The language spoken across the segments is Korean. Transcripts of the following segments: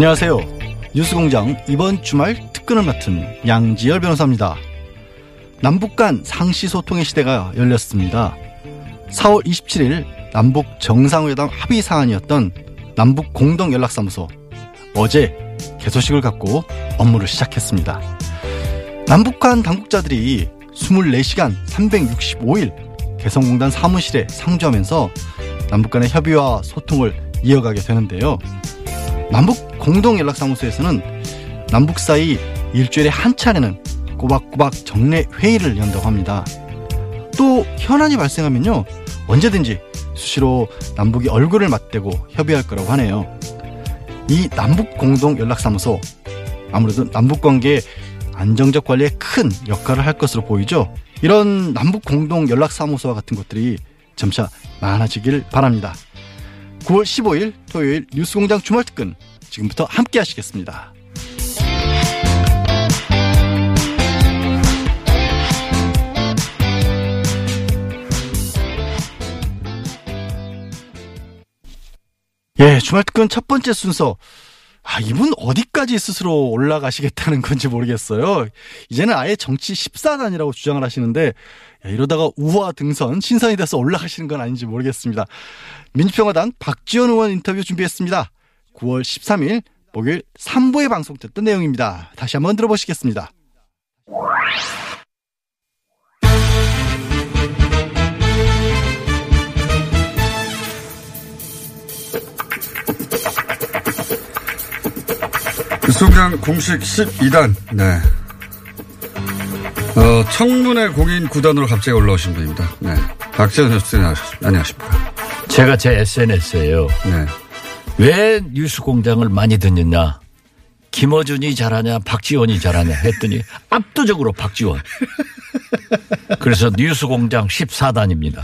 안녕하세요. 뉴스공장 이번 주말 특근을 맡은 양지열 변호사입니다. 남북 간 상시 소통의 시대가 열렸습니다. 4월 27일 남북 정상회담 합의 사안이었던 남북 공동 연락사무소 어제 개소식을 갖고 업무를 시작했습니다. 남북한 당국자들이 24시간 365일 개성공단 사무실에 상주하면서 남북 간의 협의와 소통을 이어가게 되는데요. 남북 공동 연락사무소에서는 남북 사이 일주일에 한 차례는 꼬박꼬박 정례 회의를 연다고 합니다. 또 현안이 발생하면요 언제든지 수시로 남북이 얼굴을 맞대고 협의할 거라고 하네요. 이 남북 공동 연락사무소 아무래도 남북 관계 안정적 관리에 큰 역할을 할 것으로 보이죠. 이런 남북 공동 연락사무소와 같은 것들이 점차 많아지길 바랍니다. 9월 15일 토요일 뉴스공장 주말특근 지금부터 함께 하시겠습니다. 예, 주말특근 첫 번째 순서. 아, 이분 어디까지 스스로 올라가시겠다는 건지 모르겠어요. 이제는 아예 정치 14단이라고 주장을 하시는데, 야, 이러다가 우화 등선, 신선이 돼서 올라가시는 건 아닌지 모르겠습니다. 민주평화당 박지원 의원 인터뷰 준비했습니다. 9월 13일 목요일 3부에 방송됐던 내용입니다. 다시 한번 들어보시겠습니다. 뉴스공장 공식 12단, 네. 어, 청문회 공인 구단으로 갑자기 올라오신 분입니다. 네. 박지원 교수님 안녕하십니까. 제가 제 SNS에요. 네. 왜 뉴스 공장을 많이 듣느냐? 김어준이 잘하냐, 박지원이 잘하냐 했더니 압도적으로 박지원. 그래서 뉴스 공장 14단입니다.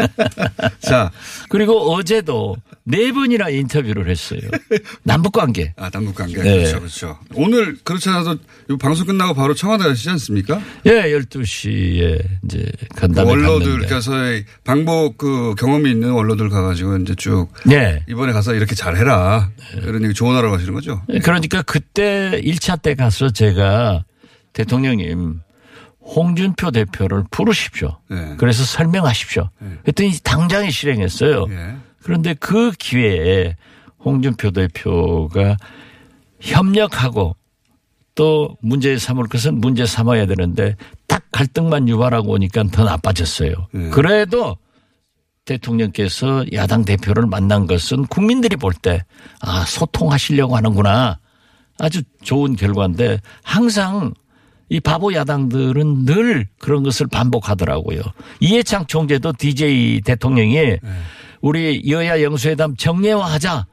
자, 그리고 어제도 네 번이나 인터뷰를 했어요. 남북 관계. 아, 남북관계. 네. 그렇죠, 그렇죠. 오늘 그렇지 않아도 이 방송 끝나고 바로 청와대 가시지 않습니까? 예, 12시에 이제 그 간담회 원로들, 갔는데. 그래서 방법 그 경험이 있는 원로들 가가지고 이제 쭉 네. 이번에 가서 이렇게 잘 해라. 이런 얘기 조언하러 가시는 거죠? 그러니까 그때 1차 때 가서 제가 대통령님 홍준표 대표를 부르십시오. 네. 그래서 설명하십시오. 그랬더니 당장에 실행했어요. 예. 그런데 그 기회에 홍준표 대표가 협력하고 또 문제 삼을 것은 문제 삼아야 되는데 딱 갈등만 유발하고 오니까 더 나빠졌어요. 네. 그래도 대통령께서 야당 대표를 만난 것은 국민들이 볼 때 아, 소통하시려고 하는구나. 아주 좋은 결과인데 항상 이 바보 야당들은 늘 그런 것을 반복하더라고요. 이해창 총재도 DJ 대통령이 우리 여야 영수회담 정례화하자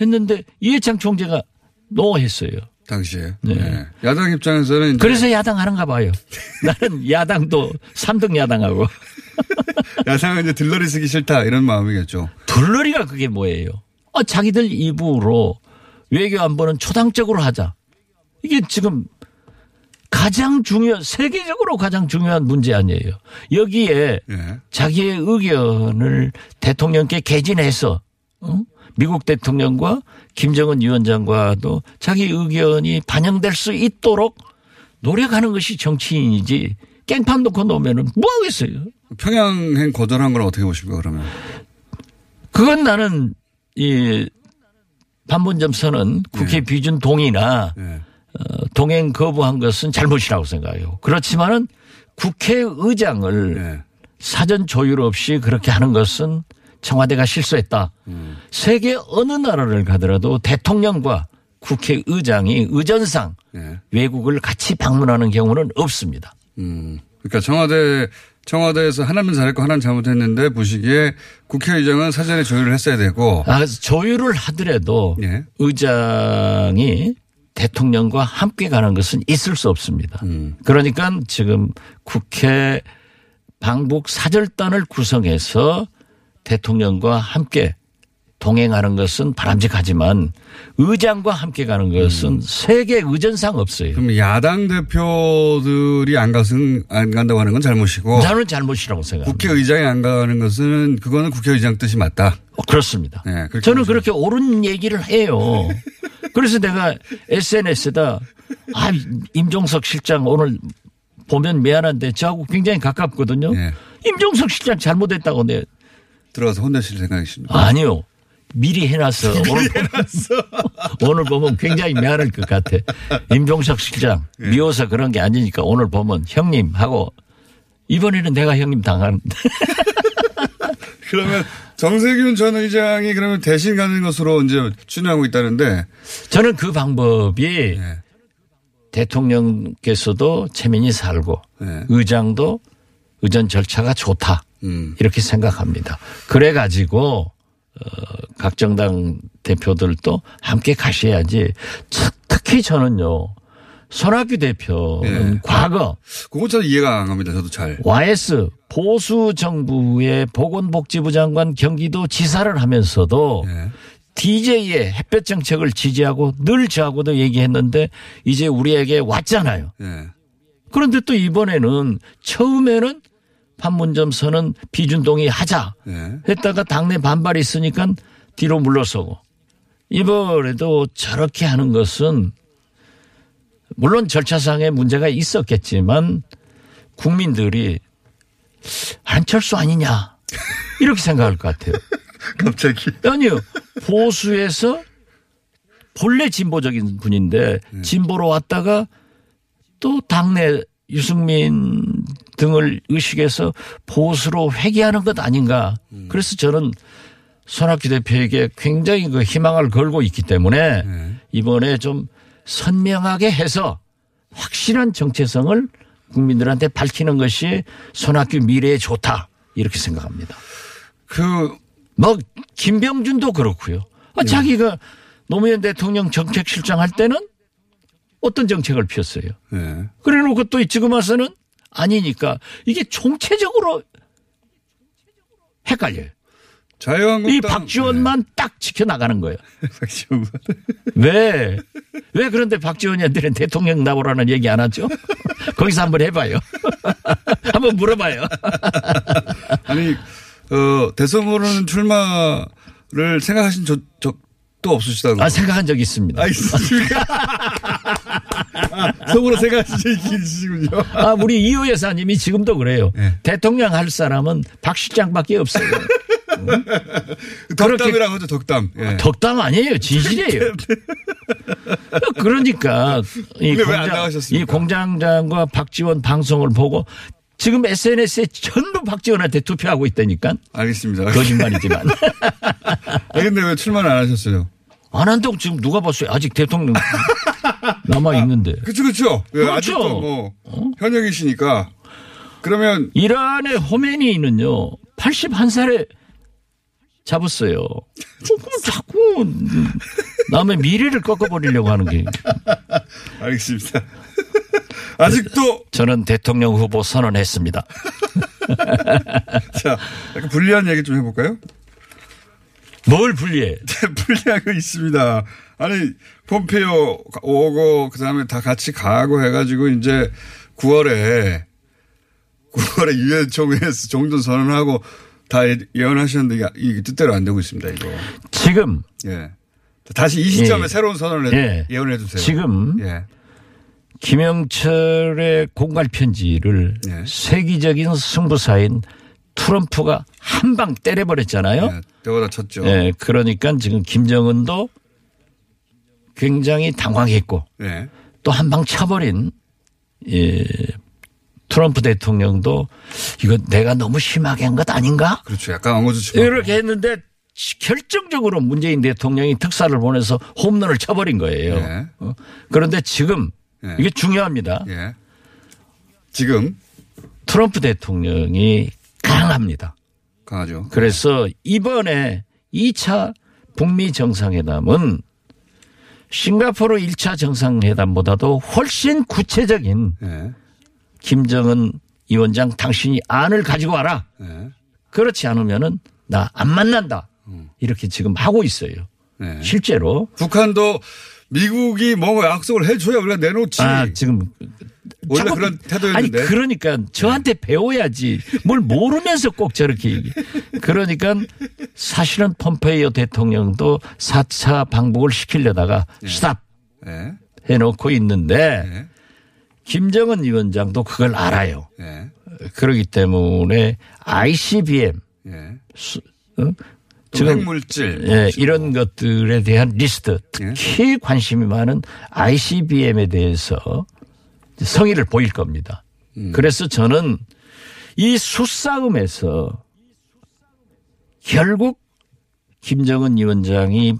했는데 이해창 총재가 노 했어요. 당시에. 네. 네. 야당 입장에서는 그래서 야당 하는가 봐요. 나는 야당도 3등 야당하고 야당은 이제 들러리 쓰기 싫다 이런 마음이겠죠. 둘러리가 그게 뭐예요? 아, 자기들 입으로 외교 안보는 초당적으로 하자. 이게 지금 가장 중요, 세계적으로 가장 중요한 문제 아니에요. 여기에 예. 자기의 의견을 대통령께 개진해서 어? 미국 대통령과 김정은 위원장과도 자기 의견이 반영될 수 있도록 노력하는 것이 정치인이지 깽판 놓고 놓으면은 뭐 하겠어요. 평양행 거절한 걸 어떻게 보십니까 그러면? 그건 나는 이 판문점 선언 국회 비준 동의나 예. 어, 동행 거부한 것은 잘못이라고 생각해요. 그렇지만은 국회의장을 예. 사전 조율 없이 그렇게 하는 것은 청와대가 실수했다. 세계 어느 나라를 가더라도 대통령과 국회의장이 의전상 예. 외국을 같이 방문하는 경우는 없습니다. 음. 그러니까 청와대 청와대에서 하나는 잘했고 하나는 잘못했는데 보시기에 국회의장은 사전에 조율을 했어야 되고 아, 조율을 하더라도 예. 의장이 대통령과 함께 가는 것은 있을 수 없습니다. 음. 그러니까 지금 국회 방북 사절단을 구성해서 대통령과 함께 동행하는 것은 바람직하지만 의장과 함께 가는 것은 음. 세계 의전상 없어요. 그럼 야당 대표들이 안 가서 안 간다고 하는 건 잘못이고 저는 잘못이라고 생각합니다. 국회의장이 안 가는 것은 그거는 국회의장 뜻이 맞다. 어, 그렇습니다. 네, 그렇게 저는 보죠. 그렇게 옳은 얘기를 해요. 그래서 내가 SNS에다 아, 임종석 실장 오늘 보면 미안한데 저하고 굉장히 가깝거든요. 예. 임종석 실장 잘못했다고 내 들어가서 혼내실 생각이십니까? 아니요. 미리 해놨어. 오늘, 오늘 보면 굉장히 미안할 것 같아. 임종석 실장 예. 미워서 그런 게 아니니까 오늘 보면 형님 하고 이번에는 내가 형님 당하는데 그러면 정세균 전 의장이 그러면 대신 가는 것으로 이제 추진하고 있다는데 저는 그 방법이 예. 대통령께서도 체면이 살고 네. 의장도 의전 절차가 좋다 음. 이렇게 생각합니다. 그래 가지고 어, 각 정당 대표들도 함께 가셔야지. 특- 특히 저는요 손학규 대표는 네. 과거 그거 잘 이해가 안 갑니다. 저도 잘. YS 보수 정부의 보건복지부 장관 경기도 지사를 하면서도 예. DJ의 햇볕 정책을 지지하고 늘 저하고도 얘기했는데 이제 우리에게 왔잖아요. 예. 그런데 또 이번에는 처음에는 판문점 선은 비준 동의 하자 예. 했다가 당내 반발이 있으니까 뒤로 물러서고 이번에도 저렇게 하는 것은 물론 절차상의 문제가 있었겠지만 국민들이 안철수 아니냐 이렇게 생각할 것 같아요. 갑자기. 아니요. 보수에서 본래 진보적인 분인데 진보로 왔다가 또 당내 유승민 등을 의식해서 보수로 회귀하는 것 아닌가. 그래서 저는 손학규 대표에게 굉장히 그 희망을 걸고 있기 때문에 이번에 좀 선명하게 해서 확실한 정체성을 국민들한테 밝히는 것이 손학규 미래에 좋다. 이렇게 생각합니다. 그 뭐 김병준도 그렇고요. 아, 자기가 노무현 대통령 정책실장 할 때는 어떤 정책을 폈어요. 예. 그래놓고 또 지금 와서는 아니니까 이게 총체적으로 헷갈려요. 자유한국당 이 박지원만 딱 지켜나가는 거예요. 네. 박지원. 왜? 왜 그런데 박지원이한테는 대통령 나오라는 얘기 안 하죠? 거기서 한번 해봐요. 한번 물어봐요. 아니 어 대선 후보는 출마를 생각하신 적, 적 도 없으시다고. 아, 생각한 적 있습니다. 아, 있습니까? 속으로 있으시군요. 아, 우리 이호 여사님이 지금도 그래요. 네. 대통령 할 사람은 박 실장밖에 없어요. 덕담이라고 하죠, 덕담. 예. 덕담 아니에요. 진실이에요. 그러니까 이, 근데 왜안 공장? 이 공장장과 박지원 방송을 보고 지금 SNS에 전부 박지원한테 투표하고 있다니까 알겠습니다. 거짓말이지만 아, 근데 왜 출마를 안 하셨어요? 안 한다고 지금 누가 봤어요? 아직 대통령 남아 있는데 그쵸, 그쵸. 예, 그렇죠. 아직도 뭐, 현역이시니까. 그러면, 이란의 호메니는요 81살에 잡았어요. 어, 그럼 자꾸 남의 미래를 꺾어버리려고 하는 게 알겠습니다. 아직도, 저는 대통령 후보 선언했습니다. 자, 약간 불리한 얘기 좀 해볼까요? 뭘 분리해? 불리한 거 있습니다. 아니, 폼페이오 오고, 그 다음에 다 같이 가고 해가지고, 이제 9월에, 9월에 유엔 총회에서 종전 선언하고 다 예언하셨는데, 이게- 뜻대로 안 되고 있습니다, 이거. 지금 예. 다시 이 시점에 예. 새로운 선언을 해- 예. 예언해 주세요. 지금 예. 김영철의 공갈 편지를 네. 세계적인 승부사인 트럼프가 한 방 때려버렸잖아요. 예. 때보다 쳤죠. 예, 그러니까 지금 김정은도 굉장히 당황했고 예. 또한 방 쳐버린 예, 트럼프 대통령도 이거 내가 너무 심하게 한 것 아닌가? 그렇죠. 약간 엉거주춤. 이렇게 했는데 결정적으로 문재인 대통령이 특사를 보내서 홈런을 쳐버린 거예요. 네. 어? 그런데 지금 네. 이게 중요합니다. 예. 지금 트럼프 대통령이 강합니다. 강하죠. 그래서 이번에 2차 북미 정상회담은 싱가포르 1차 정상회담보다도 훨씬 구체적인 예. 김정은 위원장 당신이 안을 가지고 와라. 예. 그렇지 않으면은 나 안 만난다. 이렇게 지금 하고 있어요. 네. 실제로. 북한도 미국이 뭔가 약속을 해줘야 우리가 내놓지. 아, 지금. 원래 그런 태도였는데. 아니, 그러니까 저한테 배워야지. 뭘 모르면서 꼭 저렇게 얘기. 그러니까 사실은 폼페이오 대통령도 4차 방북을 시키려다가 스탑 예. 해놓고 있는데 예. 김정은 위원장도 그걸 알아요. 예. 그렇기 때문에 ICBM 예. 수- 어? 지금 핵물질. 예, 이런 것들에 대한 리스트 예. 특히 관심이 많은 ICBM에 대해서 성의를 보일 겁니다. 음. 그래서 저는 이 수싸움에서 결국 김정은 위원장이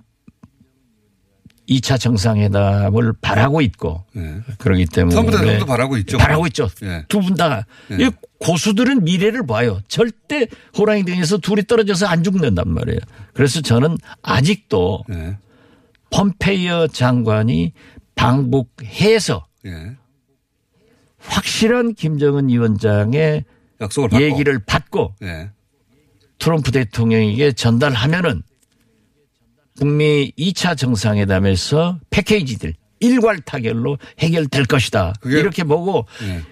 2차 정상회담을 바라고 있고 예. 그러기 때문에 트럼프 바라고 있죠. 바라고 있죠. 예. 두분 다. 예. 이 고수들은 미래를 봐요. 절대 호랑이 등에서 둘이 떨어져서 안 죽는단 말이에요. 그래서 저는 아직도 예. pom페이어 장관이 방북해서 예. 확실한 김정은 위원장의 약속을 받고. 얘기를 받고 예. 트럼프 대통령에게 전달하면은 북미 2차 정상회담에서 패키지들 일괄 타결로 해결될 것이다. 이렇게 보고 예.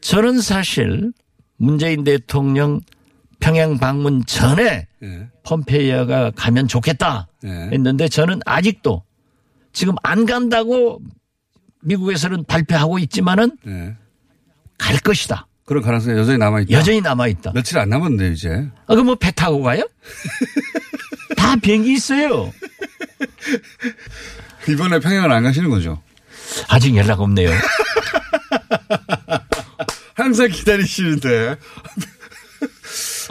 저는 사실 문재인 대통령 평양 방문 전에 예. pom페이어가 가면 좋겠다 예. 했는데 저는 아직도 지금 안 간다고 미국에서는 발표하고 있지만은 예. 갈 것이다. 그런 가능성이 여전히 남아있다. 여전히 남아 있다. 며칠 안 남았는데 이제. 아, 그럼 뭐 배 타고 가요? 다 비행기 있어요. 이번에 평양을 안 가시는 거죠? 아직 연락 없네요. 항상 기다리시는데.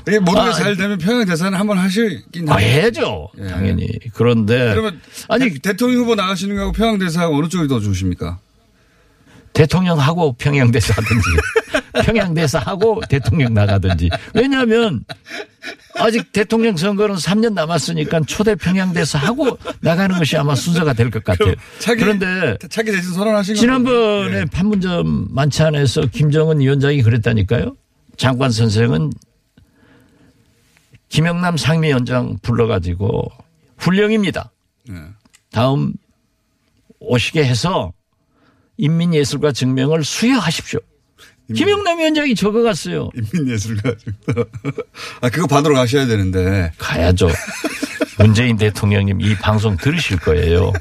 이게 모든 게 아, 잘 되면 평양 대사는 한번 하시긴 아. 해야죠. 예. 당연히. 그런데 그러면 아니 대- 대통령 후보 나가시는 거하고 평양 대사하고 어느 쪽이 더 좋으십니까? 대통령하고 평양대사 하든지 평양대사 하고 대통령 나가든지 왜냐하면 아직 대통령 선거는 3년 남았으니까 초대 평양대사 하고 나가는 것이 아마 순서가 될 것 같아요. 차기, 그런데 차기 대신 선언하신 거 지난번에 판문점 만찬에서 김정은 위원장이 그랬다니까요. 장관 선생은 김영남 상미위원장 불러가지고 훈령입니다. 네. 다음 오시게 해서 인민예술가 증명을 수여하십시오. 김영남 위원장이 적어갔어요. 인민예술가. 아, 그거 받으러 가셔야 되는데. 가야죠. 문재인 대통령님 이 방송 들으실 거예요.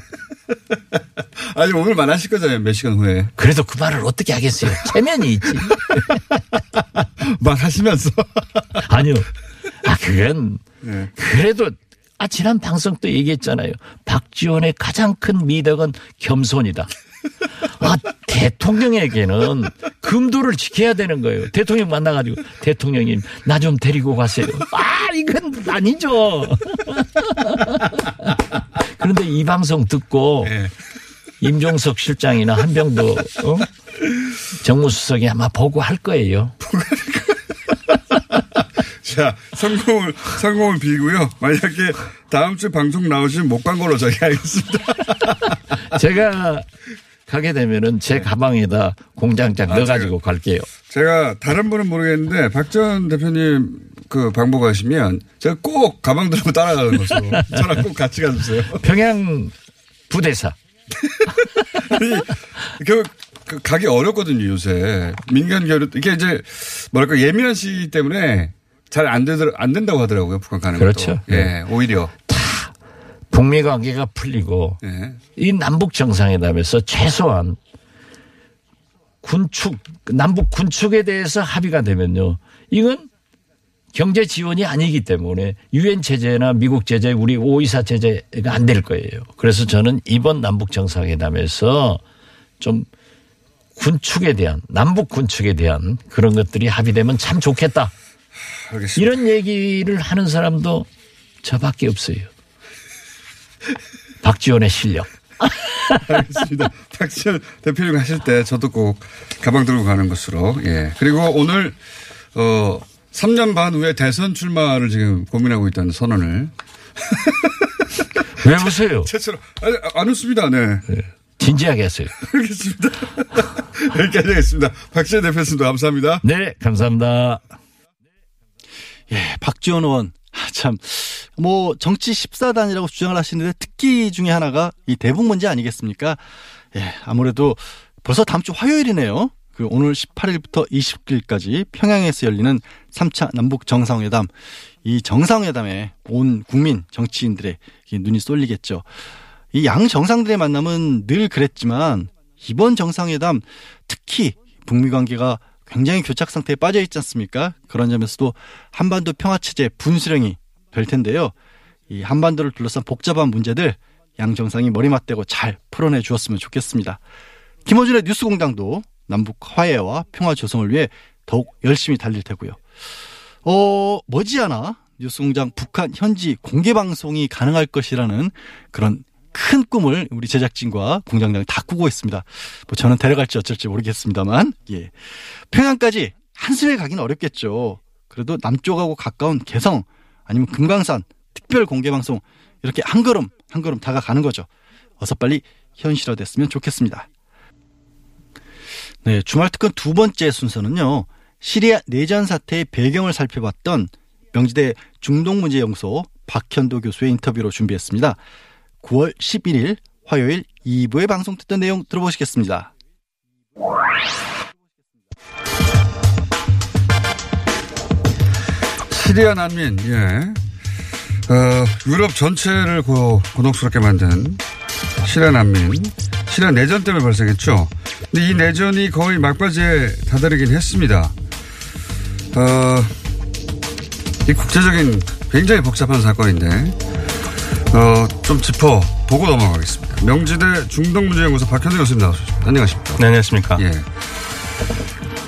아니, 오늘 만나실 거잖아요. 몇 시간 후에. 그래도 그 말을 어떻게 하겠어요. 체면이 있지. 막 하시면서. 아니요. 아, 그건 네. 그래도 아, 지난 방송 때 얘기했잖아요. 박지원의 가장 큰 미덕은 겸손이다. 아, 대통령에게는 금도를 지켜야 되는 거예요. 대통령 만나가지고 대통령님 나 좀 데리고 가세요. 아, 이건 아니죠. 그런데 이 방송 듣고 네. 임종석 실장이나 한병도 어? 정무수석이 아마 보고 할 거예요. 자, 성공을, 성공을 빌고요. 만약에 다음 주 방송 나오시면 못 간 걸로 저희 알겠습니다. 제가 가게 되면은 제 가방에다 공장장 아, 넣어가지고 갈게요. 제가 다른 분은 모르겠는데 박 전 대표님 그 방북하시면 제가 꼭 가방 들고 따라가는 것으로 저랑 꼭 같이 가주세요. 평양 부대사. 아니, 그, 그 가기 어렵거든요 요새 민간 교류 이게 이제 뭐랄까 예민한 시기 때문에 잘 안 되더 안 된다고 하더라고요 북한 가는 그렇죠. 것도. 예, 오히려. 북미 관계가 풀리고 예. 이 남북 정상회담에서 최소한 군축 남북 군축에 대해서 합의가 되면요. 이건 경제 지원이 아니기 때문에 유엔 제재나 미국 제재 우리 524 제재가 안 될 거예요. 그래서 저는 이번 남북 정상회담에서 좀 군축에 대한 남북 군축에 대한 그런 것들이 합의되면 참 좋겠다. 알겠습니다. 이런 얘기를 하는 사람도 저밖에 없어요. 박지원의 실력. 알겠습니다. 박지원 대표님 하실 때 저도 꼭 가방 들고 가는 것으로. 예. 그리고 오늘, 어, 3년 반 후에 대선 출마를 지금 고민하고 있다는 선언을. 왜 웃어요? 최초로. 아니, 안 웃습니다. 네. 진지하게 하세요. 알겠습니다. 여기까지 하겠습니다. 박지원 대표님도 감사합니다. 네, 감사합니다. 예, 박지원 의원. 아, 참, 뭐, 정치 14단이라고 주장을 하시는데 특기 중에 하나가 이 대북 문제 아니겠습니까? 예, 아무래도 벌써 다음 주 화요일이네요. 그 오늘 18일부터 20일까지 평양에서 열리는 3차 남북 정상회담. 이 정상회담에 온 국민 정치인들의 이 눈이 쏠리겠죠. 이 양 정상들의 만남은 늘 그랬지만 이번 정상회담 특히 북미 관계가 굉장히 교착 상태에 빠져 있지 않습니까? 그런 점에서도 한반도 평화 체제 분수령이 될 텐데요. 이 한반도를 둘러싼 복잡한 문제들 양 정상이 머리 맞대고 잘 풀어내 주었으면 좋겠습니다. 김호준의 뉴스공장도 남북 화해와 평화 조성을 위해 더욱 열심히 달릴 테고요. 어, 머지않아 뉴스공장 북한 현지 공개 방송이 가능할 것이라는 그런 큰 꿈을 우리 제작진과 공장장이 다 꾸고 있습니다. 뭐 저는 데려갈지 어쩔지 모르겠습니다만, 예. 평양까지 한숨에 가기는 어렵겠죠. 그래도 남쪽하고 가까운 개성 아니면 금강산 특별 공개 방송 이렇게 한 걸음 한 걸음 다가가는 거죠. 어서 빨리 현실화 됐으면 좋겠습니다. 네, 주말 특근 두 번째 순서는요. 시리아 내전 사태의 배경을 살펴봤던 명지대 중동문제연구소 박현도 교수의 인터뷰로 준비했습니다. 9월 11일 화요일 2부에 방송됐던 내용 들어보시겠습니다. 시리아 난민, 예. 어, 유럽 전체를 고, 곤혹스럽게 만든 시리아 난민. 시리아 내전 때문에 발생했죠. 근데 이 내전이 거의 막바지에 다다르긴 했습니다. 어, 이 국제적인 굉장히 복잡한 사건인데, 어, 좀 짚어 보고 넘어가겠습니다. 명지대 중동문제연구소 박현대 교수님 나오셨습니다. 안녕하십니까. 네, 안녕하십니까. 예.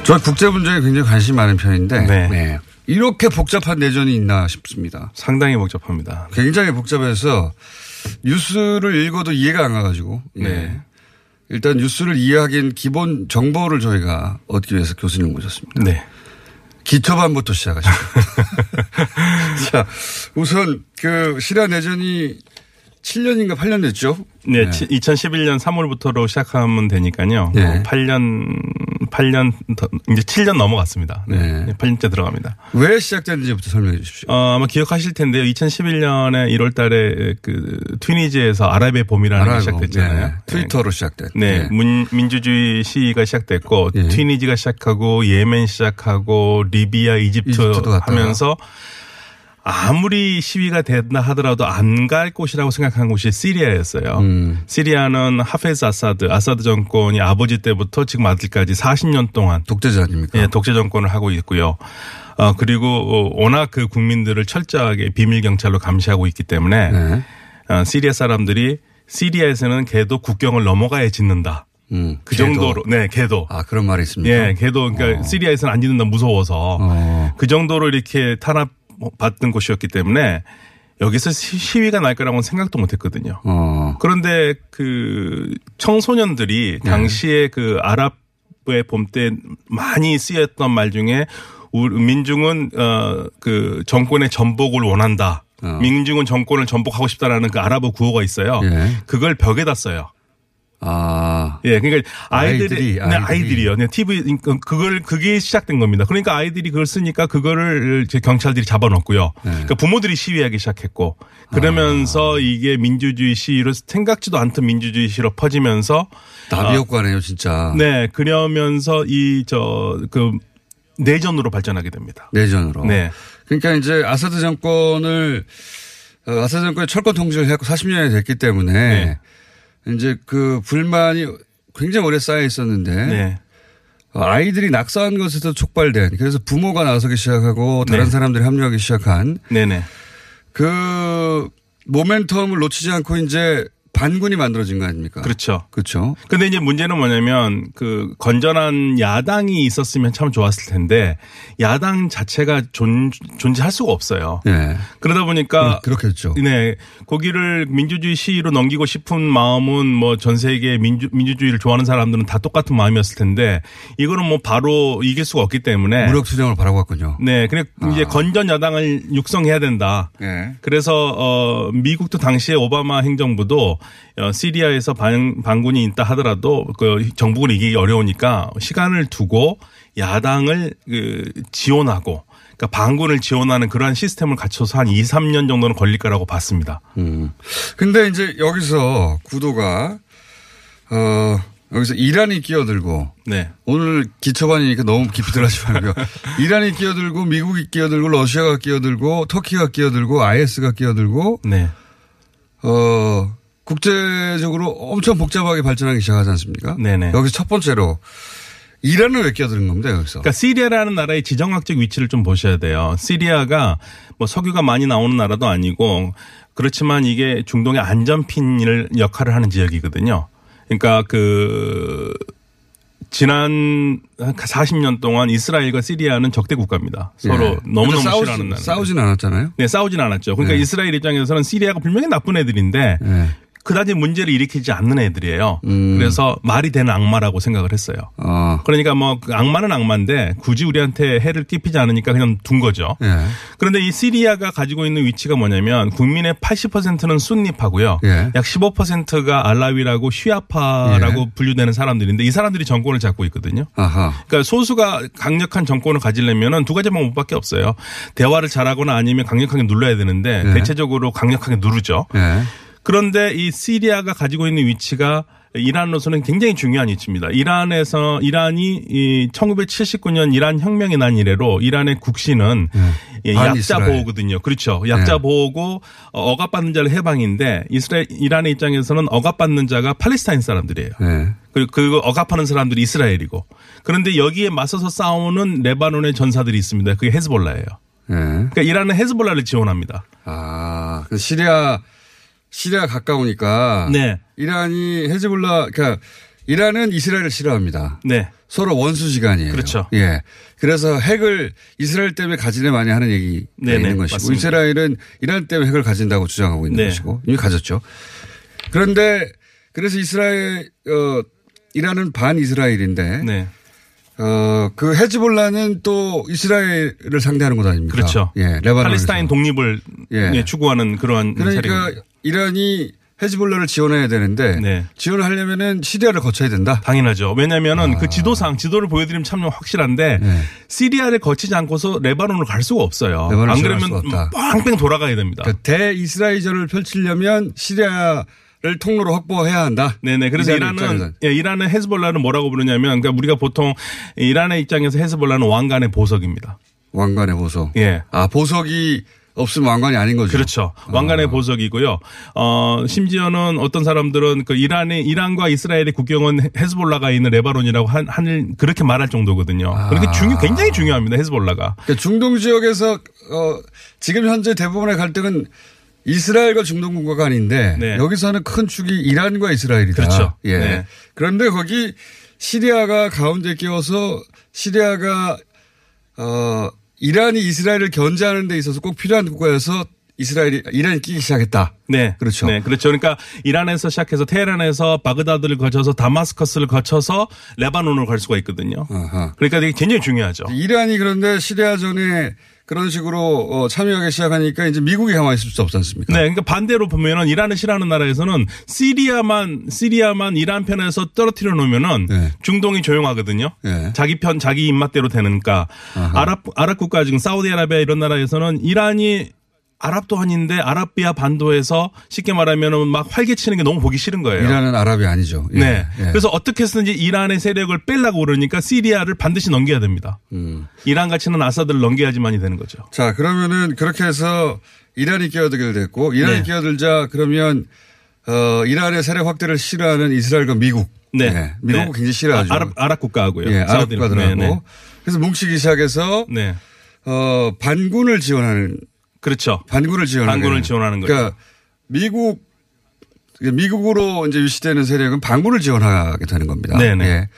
저 국제 문제에 굉장히 관심이 많은 편인데, 네. 이렇게 복잡한 내전이 있나 싶습니다. 상당히 복잡합니다. 굉장히 복잡해서 뉴스를 읽어도 이해가 안 가가지고. 예. 네. 일단 뉴스를 이해하기엔 기본 정보를 저희가 얻기 위해서 교수님 모셨습니다. 네. 기초반부터 시작하시죠. 자, 우선 그 시리아 내전이 7년인가 8년 됐죠? 네, 2011년 3월부터로 시작하면 되니까요. 네. 어, 8년, 8년, 더, 이제 7년 넘어갔습니다. 네. 네. 8년째 들어갑니다. 왜 시작됐는지부터 설명해 주십시오. 어, 아마 기억하실 텐데요. 2011년에 1월 달에 그 튀니지에서 아랍의 봄이라는 게 알아요. 시작됐잖아요. 네. 트위터로 시작된. 네, 문, 민주주의 시위가 시작됐고 예. 튀니지가 시작하고 예멘 시작하고 리비아, 이집트 갔다가. 아무리 시위가 된다 하더라도 안 갈 곳이라고 생각한 곳이 시리아였어요. 음. 시리아는 하페즈 아사드, 아사드 정권이 아버지 때부터 지금 아들까지 40년 동안 독재자 아닙니까? 예, 독재 정권을 하고 있고요. 어, 그리고 어, 워낙 그 국민들을 철저하게 비밀 경찰로 감시하고 있기 때문에 네. 어, 시리아 사람들이 시리아에서는 걔도 국경을 넘어가야 짓는다. 음. 그 걔도. 정도로 네 걔도 아, 그런 말이 있습니까? 예 걔도 그러니까 시리아에서는 안 짓는다 무서워서 어. 그 정도로 이렇게 탄압 받는 곳이었기 때문에 여기서 시- 시위가 날 거라고는 생각도 못 했거든요. 어. 그런데 그 청소년들이 네. 당시에 그 아랍의 봄 때 많이 쓰였던 말 중에 우리 민중은 어그 정권의 전복을 원한다. 어. 민중은 정권을 전복하고 싶다라는 그 아랍어 구호가 있어요. 예. 그걸 벽에다 써요. 아. 예, 그러니까 아이들이, 아이들이, 네, 아이들이. 아이들이 요. 네, TV 그걸 그게 시작된 겁니다. 그러니까 아이들이 그걸 쓰니까 그거를 경찰들이 잡아놓고요. 네. 그러니까 부모들이 시위하기 시작했고 아. 그러면서 이게 민주주의 시위로 생각지도 않던 민주주의 시위로 퍼지면서 나비 효과네요, 진짜. 네, 그러면서 이 저 그 내전으로 발전하게 됩니다. 내전으로. 네. 그러니까 이제 아사드 정권을 어, 아사드 정권이 철권 통치를 했고 40년이 됐기 때문에 네. 이제 그 불만이 굉장히 오래 쌓여 있었는데 네. 어, 아이들이 낙서한 것에서 촉발된 그래서 부모가 나서기 시작하고 다른 네. 사람들이 합류하기 시작한 네네. 그 모멘텀을 놓치지 않고 이제 반군이 만들어진 거 아닙니까? 그렇죠. 그렇죠. 근데 이제 문제는 뭐냐면 그 건전한 야당이 있었으면 참 좋았을 텐데 야당 자체가 존, 존재할 수가 없어요. 예. 그러다 보니까 그렇- 그렇겠죠. 네. 거기를 민주주의 시위로 넘기고 싶은 마음은 뭐 전 세계 민주, 민주주의를 좋아하는 사람들은 다 똑같은 마음이었을 텐데 이거는 뭐 바로 이길 수가 없기 때문에 무력 수령을 바라고 왔군요. 네. 그래 이제 건전 야당을 육성해야 된다. 예. 그래서 어 미국도 당시에 오바마 행정부도 어 시리아에서 반, 반군이 있다 하더라도 그 정부를 이기기 어려우니까 시간을 두고 야당을 그 지원하고 그러니까 반군을 지원하는 그러한 시스템을 갖춰서 한 2, 3년 정도는 걸릴 거라고 봤습니다. 음. 근데 이제 여기서 구도가 어 여기서 이란이 끼어들고 네. 오늘 기초반이니까 너무 깊이 들어가지 말고요. 이란이 끼어들고 미국이 끼어들고 러시아가 끼어들고 터키가 끼어들고 IS가 끼어들고 네. 어 국제적으로 엄청 복잡하게 발전하기 시작하지 않습니까? 네네. 여기서 첫 번째로 이란은 왜 끼어드는 겁니다 여기서? 그러니까 시리아라는 나라의 지정학적 위치를 좀 보셔야 돼요. 시리아가 뭐 석유가 많이 나오는 나라도 아니고 그렇지만 이게 중동의 안전핀을 역할을 하는 지역이거든요. 그러니까 그 지난 40년 동안 이스라엘과 시리아는 적대 국가입니다. 서로 예. 너무너무 근데 싸우지- 싫어하는 나라. 싸우진 않았잖아요. 네, 싸우진 않았죠. 그러니까 네. 이스라엘 입장에서는 시리아가 분명히 나쁜 애들인데 예. 그다지 문제를 일으키지 않는 애들이에요. 음. 그래서 말이 되는 악마라고 생각을 했어요. 어. 그러니까 뭐그 악마는 악마인데 굳이 우리한테 해를 끼치지 않으니까 그냥 둔 거죠. 예. 그런데 이 시리아가 가지고 있는 위치가 뭐냐면 국민의 80%는 순니파고요. 예. 약 15%가 알라위라고 쉬아파라고 예. 분류되는 사람들인데 이 사람들이 정권을 잡고 있거든요. 아하. 그러니까 소수가 강력한 정권을 가지려면은 두 가지 방법밖에 없어요. 대화를 잘하거나 아니면 강력하게 눌러야 되는데 예. 대체적으로 강력하게 누르죠. 예. 그런데 이 시리아가 가지고 있는 위치가 이란으로서는 굉장히 중요한 위치입니다. 이란에서 이란이 이 1979년 이란 혁명이 난 이래로 이란의 국시는 예, 약자. 보호거든요. 그렇죠. 약자 네. 보호고 어, 억압받는 자를 해방인데 이스라엘 이란의 입장에서는 억압받는 자가 팔레스타인 사람들이에요. 예. 그리고 그 억압하는 사람들이 이스라엘이고 그런데 여기에 맞서서 싸우는 레바논의 전사들이 있습니다. 그게 헤즈볼라예요. 예. 그러니까 이란은 헤즈볼라를 지원합니다. 아, 그 시리아 시리아 가까우니까 네. 이란이 헤즈볼라 그러니까 이란은 이스라엘을 싫어합니다. 네. 서로 원수 지간이에요. 그렇죠. 예. 그래서 핵을 이스라엘 때문에 가지네 많이 하는 얘기가 네네, 있는 것이고 맞습니다. 이스라엘은 이란 때문에 핵을 가진다고 주장하고 있는 네. 것이고 이미 가졌죠. 그런데 그래서 이스라엘 어 이란은 반 이스라엘인데 네. 어, 그 헤즈볼라는 또 이스라엘을 상대하는 것 아닙니까? 그렇죠. 예, 레바논. 팔레스타인 독립을 예. 예, 추구하는 그러한 그러니까 세력입니다. 이란이 헤즈볼라를 지원해야 되는데 네. 지원하려면은 시리아를 거쳐야 된다. 당연하죠. 왜냐하면은 그 지도상 지도를 보여드리면 참 확실한데 아. 네. 시리아를 거치지 않고서 레바논을 갈 수가 없어요. 안 그러면. 뺑뺑 돌아가야 됩니다. 그러니까 대 이스라엘전을 펼치려면 시리아 를 통로로 확보해야 한다. 네네. 그래서 이란은. 예, 이란은 헤즈볼라는 뭐라고 부르냐면 그러니까 우리가 보통 이란의 입장에서 헤즈볼라는 왕관의 보석입니다. 왕관의 보석. 예. 아 보석이 없으면 왕관이 아닌 거죠. 그렇죠. 왕관의 보석이고요. 어, 심지어는 어떤 사람들은 그 이란의, 이란과 이스라엘의 국경은 헤즈볼라가 있는 레바논이라고 한, 한, 그렇게 말할 정도거든요. 그렇게 중요, 굉장히 중요합니다. 헤즈볼라가. 그러니까 중동 지역에서 어, 지금 현재 대부분의 갈등은 이스라엘과 중동 국가가 아닌데 네. 여기서는 큰 축이 이란과 이스라엘이다. 그렇죠. 예. 네. 그런데 거기 시리아가 가운데 끼어서 시리아가 어 이란이 이스라엘을 견제하는 데 있어서 꼭 필요한 국가여서 이스라엘이 이란이 끼기 시작했다. 네. 그렇죠. 네. 그렇죠. 그러니까 이란에서 시작해서 테헤란에서 바그다드를 거쳐서 다마스커스를 거쳐서 레바논으로 갈 수가 있거든요. 아하. 그러니까 되게 굉장히 중요하죠. 이란이 그런데 시리아 전에 그런 식으로 어, 참여하기 시작하니까 이제 미국이 가만히 있을 수 없지 않습니까? 네, 그러니까 반대로 보면은 이란을 싫어하는 나라에서는 시리아만 시리아만 이란 편에서 떨어뜨려 놓으면은 네. 중동이 조용하거든요. 네. 자기 편 자기 입맛대로 되니까 아랍 아랍 국가 지금 사우디아라비아 이런 나라에서는 이란이 아랍도 아닌데 아라비아 반도에서 쉽게 말하면은 막 활개치는 게 너무 보기 싫은 거예요. 이란은 아랍이 아니죠. 예. 네. 예. 그래서 어떻게 해서든지 이란의 세력을 빼려고 그러니까 시리아를 반드시 넘겨야 됩니다. 음. 이란 같이는 아사드를 넘겨야지만이 되는 거죠. 자, 그러면은 그렇게 해서 이란이 끼어들게 됐고 이란이 네. 끼어들자 그러면 어, 이란의 세력 확대를 싫어하는 이스라엘과 미국. 네. 예, 미국은 네. 굉장히 싫어하죠. 아, 아랍, 아랍 국가하고요. 예, 아랍. 국가들하고. 네, 네. 그래서 뭉치기 시작해서 네. 어, 반군을 지원하는 그렇죠. 반군을 지원하는 반군을. 지원하는 거죠. 그러니까 미국 미국으로 이제 유치되는 세력은 방문을 지원하게 되는 겁니다. 네네. 예.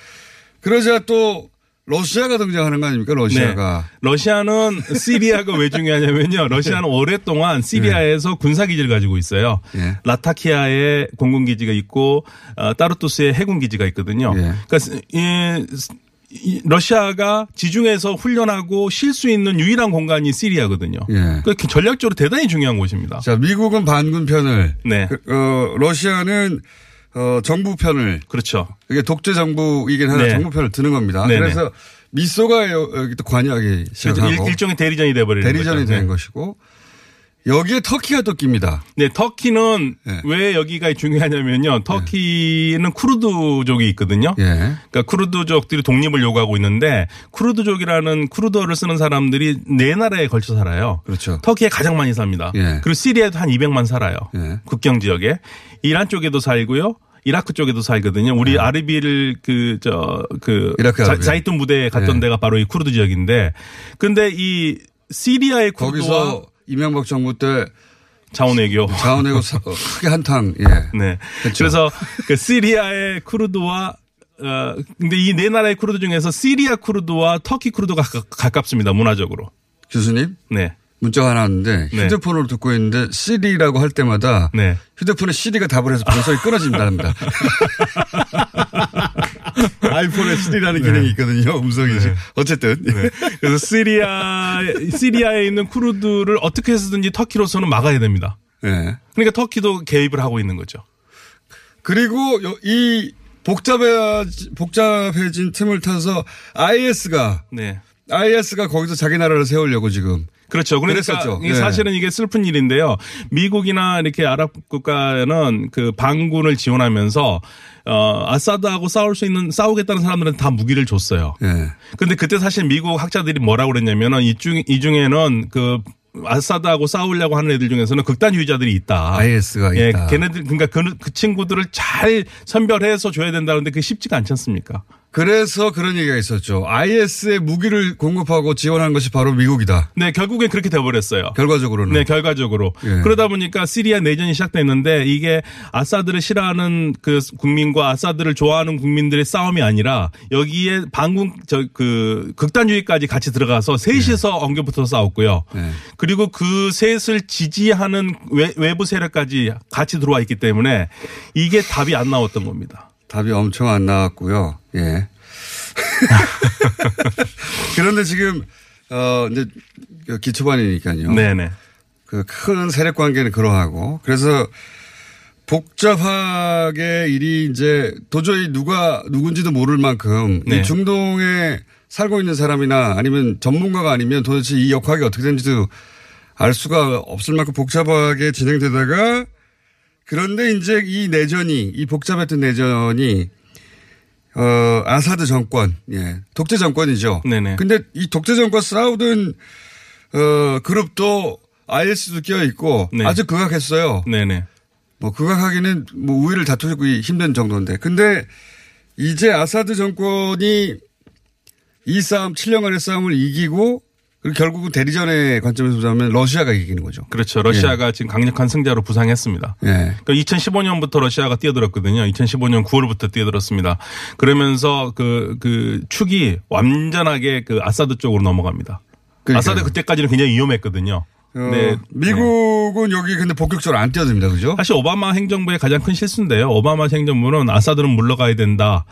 그러자 또 러시아가 등장하는 거 아닙니까? 러시아가. 네. 러시아는 시리아가 왜 중요하냐면요. 러시아는 오랫동안 시리아에서 군사기지를 가지고 있어요. 예. 라타키아에 공군기지가 있고 어, 따르투스에 해군기지가 있거든요. 예. 그러니까 이, 이 러시아가 지중해에서 훈련하고 쉴 수 있는 유일한 공간이 시리아거든요. 예. 그러니까 전략적으로 대단히 중요한 곳입니다. 자, 미국은 반군 편을. 네. 그, 어, 러시아는 어, 정부 편을. 그렇죠. 이게 독재 정부이긴 하나 네. 정부 편을 드는 겁니다. 네네. 그래서 미소가 여- 여기 또 관여하기 시작하고 일, 일종의 대리전이 돼버리는 대리전이 거죠. 된 네. 것이고 여기에 터키가 또 낍니다. 네, 터키는 네. 왜 여기가 중요하냐면요. 터키는 쿠르드족이 있거든요. 예. 그러니까 쿠르드족들이 독립을 요구하고 있는데 쿠르드족이라는 쿠르드어를 쓰는 사람들이 네 나라에 걸쳐 살아요. 그렇죠. 터키에 가장 많이 삽니다. 예. 그리고 시리아에도 한 200만 살아요. 예. 국경 지역에. 이란 쪽에도 살고요. 이라크 쪽에도 살거든요. 우리 아르비를 그, 저, 그, 네. 자. 자이툰 무대에 갔던 예. 데가 바로 이 쿠르드 지역인데 근데 이 시리아의 쿠르드와 이명박 정부 때 자원 외교. 자원외고 사- 어, 크게 한탕 예. 네. 그렇죠. 그래서 그 시리아의 쿠르드와 어 근데 이 네 나라의 쿠르드 중에서 시리아 쿠르드와 터키 쿠르드가 가깝- 가깝 습니다. 문화적으로. 교수님 네. 문자가 하나 왔는데 네. 휴대폰으로 듣고 있는데 시리라고 할 때마다 네. 휴대폰에 시리가 답을 해서 방송이 끊어진다 합니다. 아이폰에 시리라는 기능이 있거든요. 음성이지. 어쨌든. 네. 그래서 시리아 시리아에 있는 쿠르드를 어떻게 해서든지 터키로서는 막아야 됩니다. 예. 그러니까 터키도 개입을 하고 있는 거죠. 그리고 요- 이 복잡해 복잡해진 틈을 타서 IS가 네. IS가 거기서 자기 나라를 세우려고 지금 그렇죠. 그러니까 네. 사실은 이게 슬픈 일인데요. 미국이나 이렇게 아랍 국가는 그 반군을 지원하면서 어 아사드하고 싸울 수 있는 싸우겠다는 사람들은 다 무기를 줬어요. 예. 근데 그때 사실 미국 학자들이 뭐라고 그랬냐면은 이 중, 이 중에는 그 아사드하고 싸우려고 하는 애들 중에서는 극단주의자들이 있다. IS가 예, 있다. 걔네들, 그러니까 그, 그 친구들을 잘 선별해서 줘야 된다는데 그게 쉽지가 않지 않습니까? 그래서 그런 얘기가 있었죠. IS에 무기를 공급하고 지원한 것이 바로 미국이다. 네, 결국엔 그렇게 돼버렸어요. 결과적으로는. 네, 결과적으로. 예. 그러다 보니까 시리아 내전이 시작됐는데 이게 아사드를 싫어하는 그 국민과 아사드를 좋아하는 국민들의 싸움이 아니라 여기에 반군 저 그 극단주의까지 같이 들어가서 셋이서 엉겨붙어 싸웠고요. 네. 그리고 그 셋을 지지하는 외, 외부 세력까지 같이 들어와 있기 때문에 이게 답이 안 나왔던 겁니다. 답이 엄청 안 나왔고요. 예. 그런데 지금 어 이제 기초반이니까요. 네네. 그 큰 세력 관계는 그러하고 그래서 복잡하게 일이 이제 도저히 누가 누군지도 모를 만큼 네. 이 중동에 살고 있는 사람이나 아니면 전문가가 아니면 도대체 이 역학이 어떻게 되는지도 알 수가 없을 만큼 복잡하게 진행되다가 그런데 이제 이 내전이 이 복잡했던 내전이 어 아사드 정권 예 독재 정권이죠. 네네. 근데 이 독재 정권 싸우던 어 그룹도 IS도 끼어 있고 네. 아주 극악했어요. 네네. 뭐 극악하기는 뭐 우위를 다투기 힘든 정도인데 근데 이제 아사드 정권이 이 싸움 7년간의 싸움을 이기고 결국은 대리전의 관점에서 보자면 러시아가 이기는 거죠. 그렇죠. 러시아가 지금 강력한 승자로 부상했습니다. 예. 그러니까 2015년부터 러시아가 뛰어들었거든요. 2015년 9월부터 뛰어들었습니다. 그러면서 그, 그 축이 완전하게 그 아사드 쪽으로 넘어갑니다. 그러니까요. 아사드 그때까지는 굉장히 위험했거든요. 어, 네. 미국은 여기 근데 본격적으로 안 뛰어듭니다. 그죠? 사실 오바마 행정부의 가장 큰 실수인데요. 오바마 행정부는 아사드는 물러가야 된다.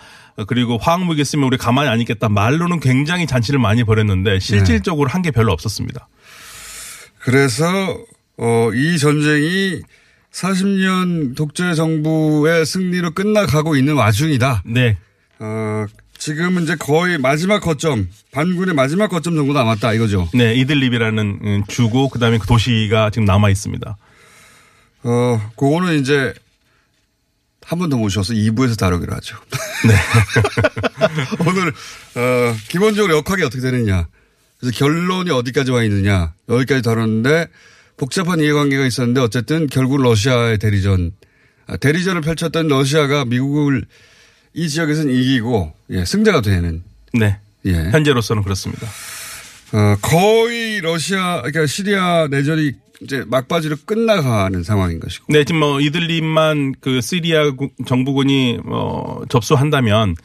그리고 화학무기 쓰면 우리 가만히 안 있겠다. 말로는 굉장히 잔치를 많이 벌였는데 실질적으로 한게 별로 없었습니다. 그래서 어, 이 전쟁이 40년 독재 정부의 승리로 끝나가고 있는 와중이다. 네. 어, 지금은 이제 거의 마지막 거점, 반군의 마지막 거점 정도 남았다 이거죠. 네. 이들립이라는 음, 주고 그다음에 그 도시가 지금 남아 있습니다. 어, 그거는 이제 한 번 더 모셔서 2부에서 다루기로 하죠. 네. 오늘, 어, 기본적으로 역학이 어떻게 되느냐. 그래서 결론이 어디까지 와 있느냐. 여기까지 다뤘는데 복잡한 이해관계가 있었는데 어쨌든 결국 러시아의 대리전, 아, 대리전을 펼쳤던 러시아가 미국을 이 지역에서는 이기고, 예, 승자가 되는, 네. 예. 현재로서는 그렇습니다. 어, 거의 러시아, 그러니까 시리아 내전이 이제 막바지로 끝나가는 상황인 것이고. 네, 지금 뭐 이들립만 그 시리아 구- 정부군이 뭐 접수한다면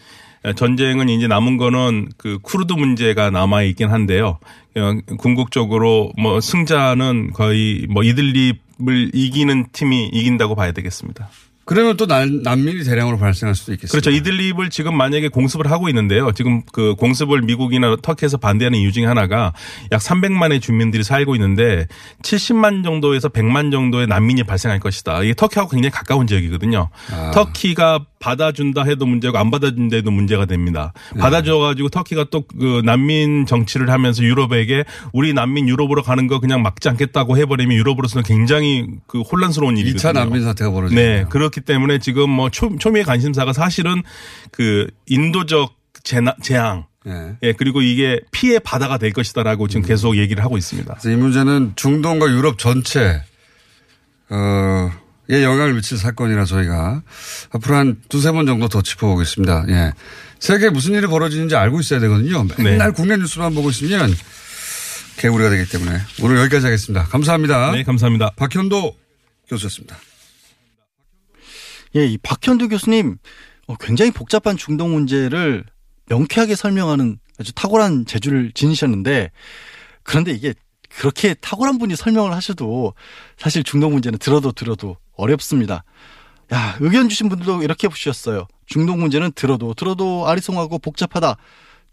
전쟁은 이제 남은 거는 그 쿠르드 문제가 남아 있긴 한데요. 어, 궁극적으로 뭐 승자는 거의 뭐 이들립을 이기는 팀이 이긴다고 봐야 되겠습니다. 그러면 또 난, 난민이 대량으로 발생할 수도 있겠습니다. 그렇죠. 이들립을 지금 만약에 공습을 하고 있는데요. 지금 그 공습을 미국이나 터키에서 반대하는 이유 중에 하나가 약 300만의 주민들이 살고 있는데 70만 정도에서 100만 정도의 난민이 발생할 것이다. 이게 터키하고 굉장히 가까운 지역이거든요. 터키가 받아준다 해도 문제고 안 받아준다 해도 문제가 됩니다. 받아줘가지고 터키가 또 그 난민 정치를 하면서 유럽에게 우리 난민 유럽으로 가는 거 그냥 막지 않겠다고 해버리면 유럽으로서는 굉장히 그 혼란스러운 일이거든요. 2차 난민 사태가 벌어지네요. 네, 그렇기 때문에 지금 뭐 초, 초미의 관심사가 사실은 그 인도적 재나, 재앙. 네. 예, 그리고 이게 피해 바다가 될 것이다라고 지금 계속 얘기를 하고 있습니다. 이 문제는 중동과 유럽 전체 어, 에 영향을 미칠 사건이라 저희가 앞으로 한 두세 번 정도 더 짚어보겠습니다. 예. 세계에 무슨 일이 벌어지는지 알고 있어야 되거든요. 맨날 국내 뉴스만 보고 있으면 개구리가 되기 때문에 오늘 여기까지 하겠습니다. 감사합니다. 네, 감사합니다. 박현도 교수였습니다. 예, 이 박현두 교수님 어, 굉장히 복잡한 중동 문제를 명쾌하게 설명하는 아주 탁월한 재주를 지니셨는데 그런데 이게 그렇게 탁월한 분이 설명을 하셔도 사실 중동 문제는 들어도 들어도 어렵습니다. 야, 의견 주신 분들도 이렇게 보셨어요. 중동 문제는 들어도 들어도 아리송하고 복잡하다.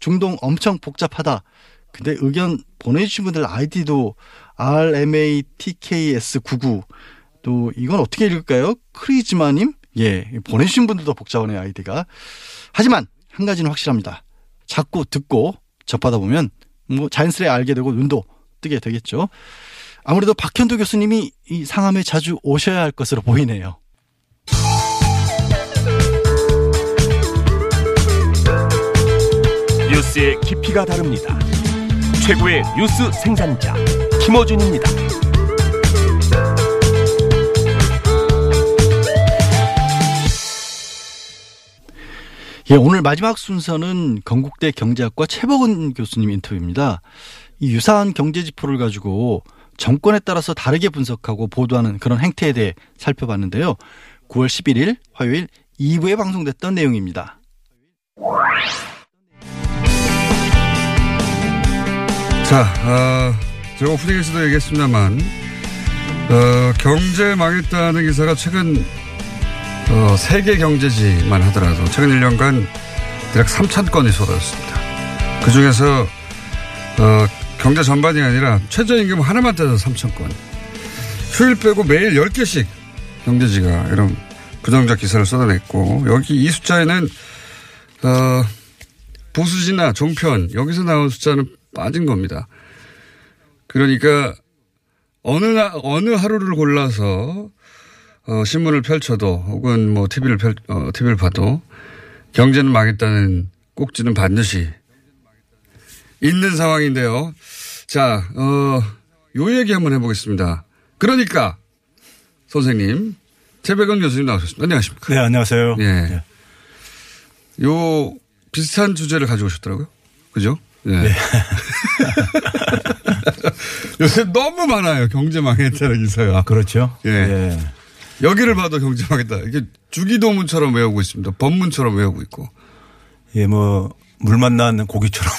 중동 엄청 복잡하다. 근데 의견 보내주신 분들 아이디도 RMATKS99 또 이건 어떻게 읽을까요? 크리즈마님? 예, 보내주신 분들도 복잡하네요 아이디가. 하지만 한 가지는 확실합니다. 자꾸 듣고 접하다 보면 뭐 자연스레 알게 되고 눈도 뜨게 되겠죠. 아무래도 박현도 교수님이 이 상암에 자주 오셔야 할 것으로 보이네요. 뉴스의 깊이가 다릅니다. 최고의 뉴스 생산자 김어준입니다. 예, 오늘 마지막 순서는 건국대 경제학과 최복은 교수님 인터뷰입니다. 이 유사한 경제 지표를 가지고 정권에 따라서 다르게 분석하고 보도하는 그런 행태에 대해 살펴봤는데요. 9월 11일 화요일 2부에 방송됐던 내용입니다. 자, 어, 제가 오프닝에서도 얘기했습니다만, 어, 경제 망했다는 기사가 최근, 어, 세계 경제지만 하더라도 최근 1년간 대략 3천 건이 쏟아졌습니다. 그 중에서, 어, 경제 전반이 아니라 최저임금 하나만 떼서 3천 건. 휴일 빼고 매일 10개씩 경제지가 이런 부정적 기사를 쏟아냈고, 여기 이 숫자에는, 어, 보수지나 종편, 여기서 나온 숫자는 빠진 겁니다. 그러니까 어느 나, 어느 하루를 골라서 어, 신문을 펼쳐도 혹은 뭐 TV를 펼, 어, TV를 봐도 경제는 망했다는 꼭지는 반드시 있는 상황인데요. 자, 어, 요 얘기 한번 해보겠습니다. 그러니까 선생님 최백원 교수님 나오셨습니다. 안녕하십니까? 네, 안녕하세요. 예. 요 비슷한 주제를 가져오셨더라고요. 그죠? 예. 요새 너무 많아요. 경제 망했다는 기사가. 그렇죠. 예. 여기를 봐도 경제 망했다. 이게 주기도문처럼 외우고 있습니다. 법문처럼 외우고 있고. 예, 뭐, 물 만난 고기처럼.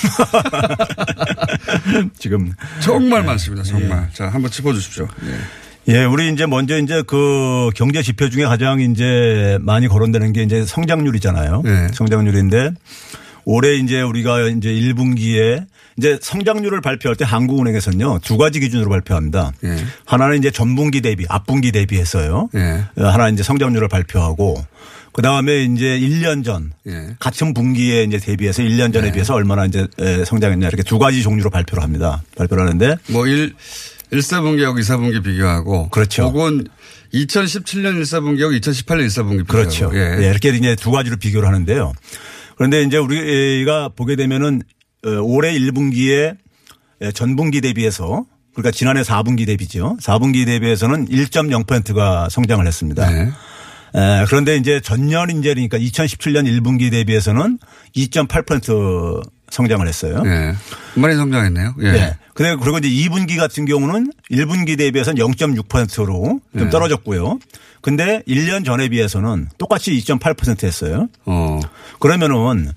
지금. 정말 많습니다. 정말. 자, 한번 짚어주십시오. 예. 예, 우리 이제 먼저 이제 그 경제 지표 중에 가장 이제 많이 거론되는 게 이제 성장률이잖아요. 네. 성장률인데 올해 이제 우리가 이제 1분기에 이제 성장률을 발표할 때 한국은행에서는요 두 가지 기준으로 발표합니다. 예. 하나는 이제 전분기 대비, 앞분기 대비해서요. 예. 하나 이제 성장률을 발표하고 그 다음에 이제 1년 전 예. 같은 분기에 이제 대비해서 1년 전에 비해서 얼마나 이제 에, 성장했냐 이렇게 두 가지 종류로 발표를 합니다. 발표를 하는데 뭐 1, 1사분기하고 2사분기 비교하고. 그렇죠. 혹은 2017년 1사분기하고 2018년 1사분기 비교하고. 그렇죠. 예. 예, 이렇게 이제 두 가지로 비교를 하는데요. 그런데 이제 우리가 보게 되면은 어, 올해 1분기에 전분기 대비해서 그러니까 지난해 4분기 대비죠. 4분기 대비해서는 1.0%가 성장을 했습니다. 네. 에, 그런데 이제 전년 그러니까 2017년 1분기 대비해서는 2.8% 성장을 했어요. 예. 많이 성장했네요. 예. 네. 그래 그리고 이제 2분기 같은 경우는 1분기 대비해서는 0.6%로 좀 네. 떨어졌고요. 근데 1년 전에 비해서는 똑같이 2.8% 했어요. 어. 그러면은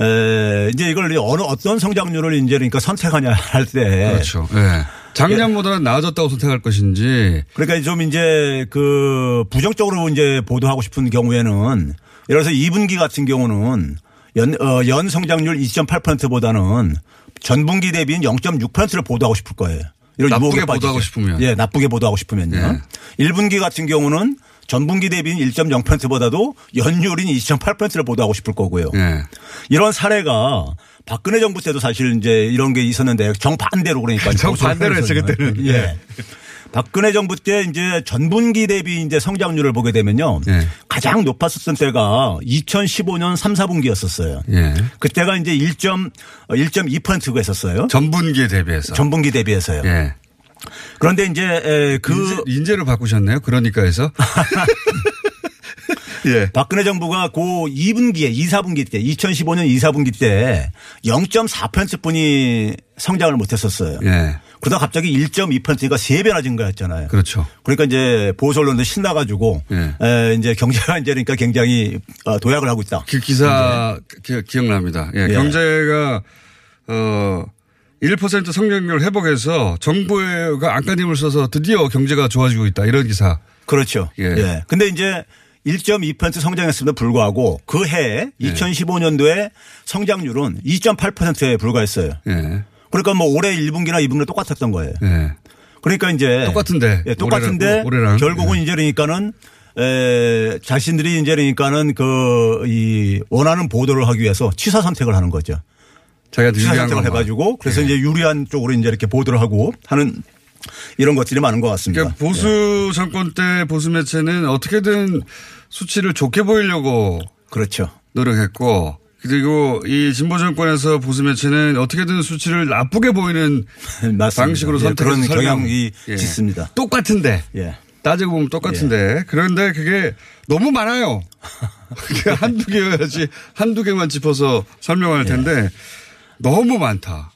에 이제 이걸 어느 어떤 성장률을 이제 그러니까 선택하냐 할때 그렇죠. 예. 작년보다는 나아졌다고 선택할 것인지 그러니까 좀 이제 그 부정적으로 이제 보도하고 싶은 경우에는 예를 들어서 2분기 같은 경우는 연, 어, 연 성장률 2.8%보다는 전분기 대비인 0.6%를 보도하고 싶을 거예요. 이런 나쁘게. 보도하고 싶으면. 예, 나쁘게 보도하고 싶으면요. 1분기 같은 경우는 전분기 대비인 1.0%보다도 연율인 2.8%를 보도하고 싶을 거고요. 예. 이런 사례가 박근혜 정부 때도 사실 이제 이런 게 있었는데 정반대로 그러니까 정반대로 했죠, 그때는. 예. 박근혜 정부 때 이제 전분기 대비 이제 성장률을 보게 되면요. 예. 가장 높았었던 때가 2015년 3, 4분기였었어요. 예. 그때가 이제 1.1.2%가 했었어요. 전분기에 대비해서. 전분기 대비해서요. 예. 그런데 이제 에, 그 인재, 인재 를 바꾸셨네요. 그러니까 해서. 예. 박근혜 정부가 그 2분기에 2, 4분기 때 2015년 2, 4분기 때 0.4%뿐이 성장을 못 했었어요. 예. 그러다 갑자기 1.2%가 3배나 증가했잖아요. 그렇죠. 그러니까 이제 보수 언론도 신나가지고 예. 에, 이제 경제가 이제 그러니까 굉장히 어, 도약을 하고 있다. 그 기사 기, 기억납니다. 예. 예. 경제가 어 1% 성장률 회복해서 정부가 안간힘을 써서 드디어 경제가 좋아지고 있다. 이런 기사. 그렇죠. 예. 예. 근데 이제 1.2% 성장했음에도 불구하고 그해 예. 2015년도에 성장률은 2.8%에 불과했어요. 예. 그러니까 뭐 올해 1분기나 2분기나 똑같았던 거예요. 예. 그러니까 이제 똑같은데. 예, 똑같은데 올해랑-. 결국은 예. 이제 그러니까는 에, 자신들이 이제 그러니까는 그 이 원하는 보도를 하기 위해서 취사 선택을 하는 거죠. 자기한테 취사 선택을. 해가지고 그래서 예. 이제 유리한 쪽으로 이제 이렇게 보도를 하고 하는 이런 것들이 많은 것 같습니다. 그러니까 보수 정권 때 보수 매체는 어떻게든 수치를 좋게 보이려고 그렇죠. 노력했고 그리고 이 진보 정권에서 보수 매체는 어떻게든 수치를 나쁘게 보이는 맞습니다. 방식으로 예, 선택해서 그런. 경향이 예. 짙습니다. 똑같은데 예. 따지고 보면 똑같은데 그런데 그게 너무 많아요. 한두 개여야지 한두 개만 짚어서 설명할 텐데 너무 많다.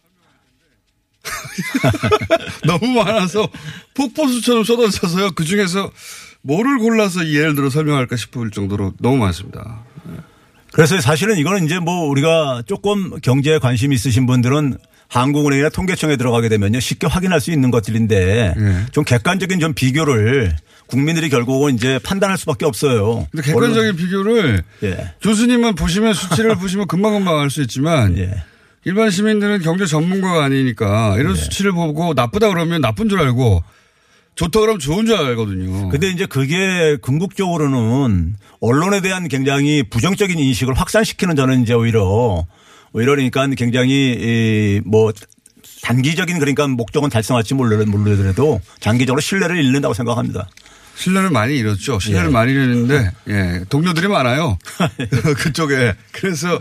너무 많아서 폭포수처럼 쏟아져서요. 그 중에서 뭐를 골라서 이 예를 들어 설명할까 싶을 정도로 너무 많습니다. 그래서 사실은 이거는 이제 뭐 우리가 조금 경제에 관심 있으신 분들은 한국은행이나 통계청에 들어가게 되면요 쉽게 확인할 수 있는 것들인데 예. 좀 객관적인 좀 비교를 국민들이 결국은 이제 판단할 수밖에 없어요. 근데 객관적인 비교를 예. 교수님만 보시면 수치를 보시면 금방금방 알 수 있지만 예. 일반 시민들은 경제 전문가가 아니니까 이런 수치를 보고 나쁘다 그러면 나쁜 줄 알고 좋다 그러면 좋은 줄 알거든요. 근데 이제 그게 궁극적으로는 언론에 대한 굉장히 부정적인 인식을 확산시키는 저는 이제 오히려 오히려 그러니까 굉장히 이뭐 단기적인 그러니까 목적은 달성할지 모르더라도 장기적으로 신뢰를 잃는다고 생각합니다. 신뢰를 많이 잃었죠. 신뢰를 예. 많이 잃었는데 예, 동료들이 많아요. 그쪽에. 그래서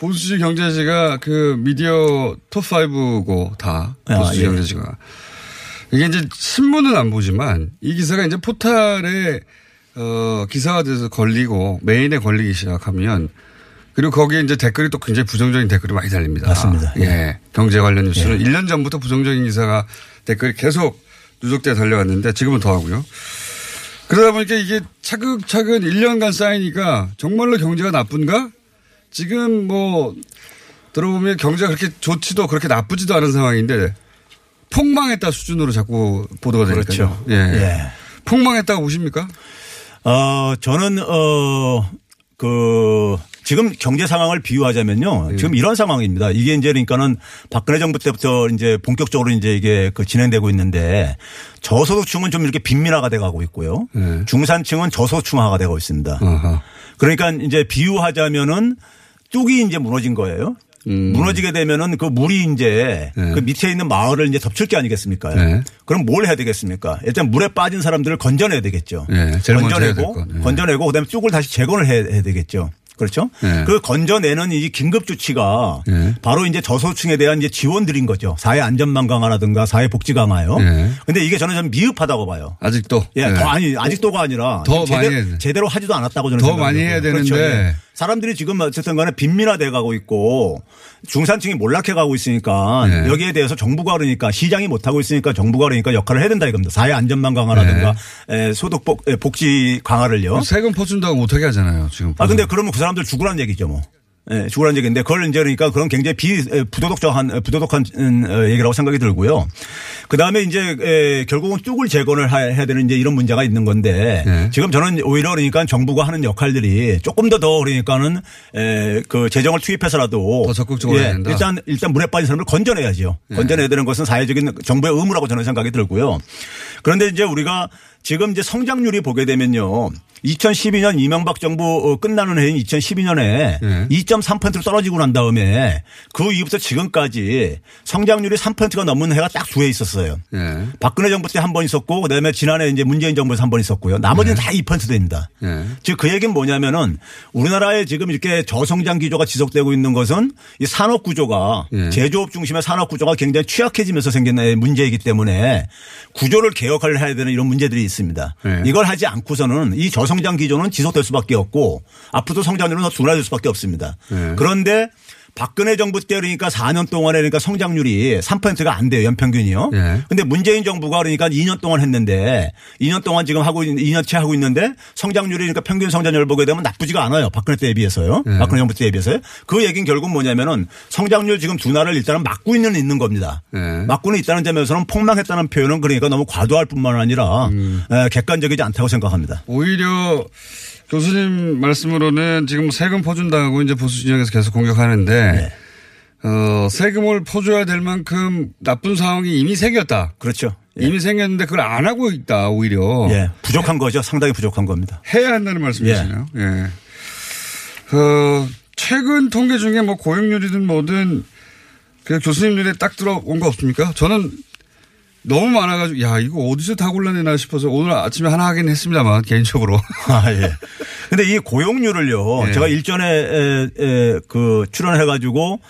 보수지 경제지가 그 미디어 톱5고 다 아, 보수지 예. 경제지가. 이게 이제 신문은 안 보지만 이 기사가 이제 포탈에 어, 기사가 돼서 걸리고 메인에 걸리기 시작하면 그리고 거기에 이제 댓글이 또 굉장히 부정적인 댓글이 많이 달립니다. 맞습니다. 예. 경제 관련 뉴스는 1년 전부터 부정적인 기사가 댓글이 계속 누적돼 달려왔는데 지금은 더 하고요. 그러다 보니까 이게 차근차근 1년간 쌓이니까 정말로 경제가 나쁜가? 지금 뭐 들어보면 경제가 그렇게 좋지도 그렇게 나쁘지도 않은 상황인데 폭망했다 수준으로 자꾸 보도가 되니까요. 그렇죠. 예. 예. 폭망했다고 보십니까? 어, 저는, 어, 그, 지금 경제 상황을 비유하자면요. 지금 이런 상황입니다. 이게 이제 그러니까는 박근혜 정부 때부터 이제 본격적으로 이제 이게 그 진행되고 있는데 저소득층은 좀 이렇게 빈민화가 돼 가고 있고요. 네. 중산층은 저소득층화가 되고 있습니다. 어허. 그러니까 이제 비유하자면은 뚝이 이제 무너진 거예요. 음. 무너지게 되면은 그 물이 이제 네. 그 밑에 있는 마을을 이제 덮칠 게 아니겠습니까? 네. 그럼 뭘 해야 되겠습니까? 일단 물에 빠진 사람들을 건져내야 되겠죠. 네, 건져내고 건, 네. 건져내고 그다음에 뚝을 다시 재건을 해야, 되겠죠. 그렇죠? 네. 그 건져내는 이 긴급 조치가 네. 바로 이제 저소득층에 대한 이제 지원들인 거죠. 사회 안전망 강화라든가 사회 복지 강화요. 네. 근데 이게 저는 좀 미흡하다고 봐요. 아직도. 예, 네. 더 아니 아직도가 아니라 더 제대로, 돼. 제대로 하지도 않았다고 저는 더. 많이 해야 그렇죠. 되는데 예. 사람들이 지금 어쨌든 간에 빈민화돼 가고 있고 중산층이 몰락해 가고 있으니까 네. 여기에 대해서 정부가 그러니까 시장이 못하고 있으니까 정부가 그러니까 역할을 해야 된다 이겁니다. 사회 안전망 강화라든가 네. 에, 소득 복, 에, 복지 강화를요. 세금 퍼준다고 못하게 하잖아요. 지금. 아 근데 그러면 그 사람들 죽으란 얘기죠 뭐. 예, 죽으란 얘기인데 그걸 이제 그러니까 그런 굉장히 비 에, 부도덕한 부도덕한 음, 어, 얘기라고 생각이 들고요. 그 다음에 이제 에, 결국은 뚝을 재건을 하- 해야 되는 이제 이런 문제가 있는 건데 네. 지금 저는 오히려 그러니까 정부가 하는 역할들이 조금 더 더 그러니까는 에, 그 재정을 투입해서라도 더 적극적으로 예. 일단 일단 물에 빠진 사람을 건져내야죠. 건져내야 되는 것은 사회적인 정부의 의무라고 저는 생각이 들고요. 그런데 이제 우리가 지금 이제 성장률이 보게 되면요. 2012년 이명박 정부 어, 끝나는 해인 2012년에 네. 2.3%로 떨어지고 난 다음에 그 이후부터 지금까지 성장률이 3%가 넘는 해가 딱 두 해 있었어요. 예. 박근혜 정부 때 한 번 있었고 그다음에 지난해 이제 문재인 정부에서 한 번 있었고요. 나머지는 다 2%대입니다. 예. 즉그 얘기는 뭐냐면은 우리나라에 지금 이렇게 저성장 기조가 지속되고 있는 것은 이 산업 구조가 예. 제조업 중심의 산업 구조가 굉장히 취약해지면서 생긴 문제이기 때문에 구조를 개혁을 해야 되는 이런 문제들이 있습니다. 예. 이걸 하지 않고서는 이저 성장 기조는 지속될 수밖에 없고 앞으로도 성장률은 더 둔화될 수밖에 없습니다. 예. 그런데 박근혜 정부 때 그러니까 4년 동안에 그러니까 성장률이 3%가 안 돼요. 연평균이요. 예. 근데 문재인 정부가 그러니까 2년 동안 했는데 2년 동안 지금 하고 있는 2년째 하고 있는데 성장률이 그러니까 평균 성장률을 보게 되면 나쁘지가 않아요. 박근혜 때에 비해서요. 예. 박근혜 정부 때에 비해서요. 그 얘기는 결국 뭐냐면은 성장률 지금 둔화를 일단은 막고 있는 있는 겁니다. 예. 막고는 있다는 점에서는 폭망했다는 표현은 그러니까 너무 과도할 뿐만 아니라 음. 에, 객관적이지 않다고 생각합니다. 오히려 교수님 말씀으로는 지금 세금 퍼준다고 이제 보수 진영에서 계속 공격하는데 네. 어, 세금을 퍼줘야 될 만큼 나쁜 상황이 이미 생겼다. 그렇죠. 예. 이미 생겼는데 그걸 안 하고 있다 오히려 예. 부족한 거죠. 상당히 부족한 겁니다. 해야 한다는 말씀이시네요. 예. 그 최근 통계 중에 뭐 고용률이든 뭐든 그 교수님 눈에 딱 들어온 거 없습니까? 저는 너무 많아가지고 야 이거 어디서 다 골라내나 싶어서 오늘 아침에 하나 하긴 했습니다만 개인적으로 아, 예. 근데 이 고용률을요. 예. 제가 일전에 에, 에, 그 출연해가지고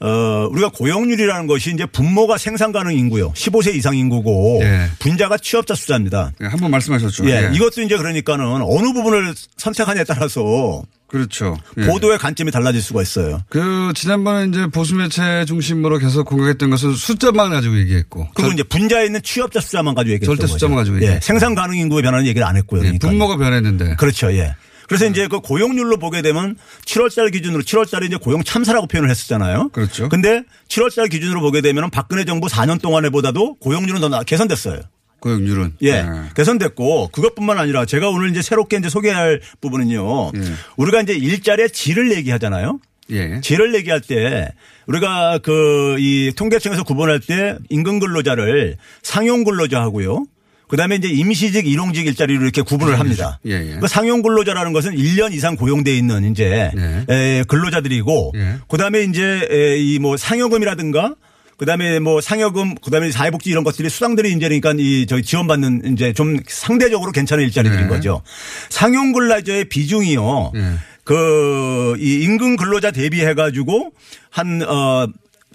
어, 우리가 고용률이라는 것이 이제 분모가 생산 가능 인구요. 15세 이상 인구고 예. 분자가 취업자 숫자입니다. 예, 한번 말씀하셨죠. 예. 예. 이것도 이제 그러니까는 어느 부분을 선택하냐에 따라서 그렇죠. 예. 보도의 관점이 달라질 수가 있어요. 그 지난번에 이제 보수 매체 중심으로 계속 공격했던 것은 숫자만 가지고 얘기했고 그리고 절- 이제 분자에 있는 취업자 숫자만 가지고 얘기했던 절대 거죠. 숫자만 가지고 예. 얘기했죠. 생산 가능 인구에 변하는 얘기를 안 했고요. 예, 그러니까. 분모가 변했는데 그렇죠. 예. 그래서 이제 그 고용률로 보게 되면 7월달 기준으로 7월달에 이제 고용 참사라고 표현을 했었잖아요. 그렇죠. 근데 7월달 기준으로 보게 되면 박근혜 정부 4년 동안에 보다도 고용률은 더 나- 개선됐어요. 고용률은 예. 개선됐고 그것뿐만 아니라 제가 오늘 이제 새롭게 이제 소개할 부분은요. 예. 우리가 이제 일자리의 질을 얘기하잖아요. 예. 질을 얘기할 때 우리가 그 이 통계청에서 구분할 때 임금 근로자를 상용 근로자 하고요. 그다음에 이제 임시직, 일용직 일자리로 이렇게 구분을 합니다. 예, 예. 그 상용 근로자라는 것은 1년 이상 고용돼 있는 이제 네. 에, 근로자들이고 예. 그다음에 이제 이 뭐 상여금이라든가 그다음에 뭐 상여금 그다음에 사회복지 이런 것들이 수당들이 이제 그러니까 이 저희 지원받는 이제 좀 상대적으로 괜찮은 일자리들인 네. 거죠. 상용 근로자의 비중이요. 네. 그, 이 임금 근로자 대비해 가지고 한, 어,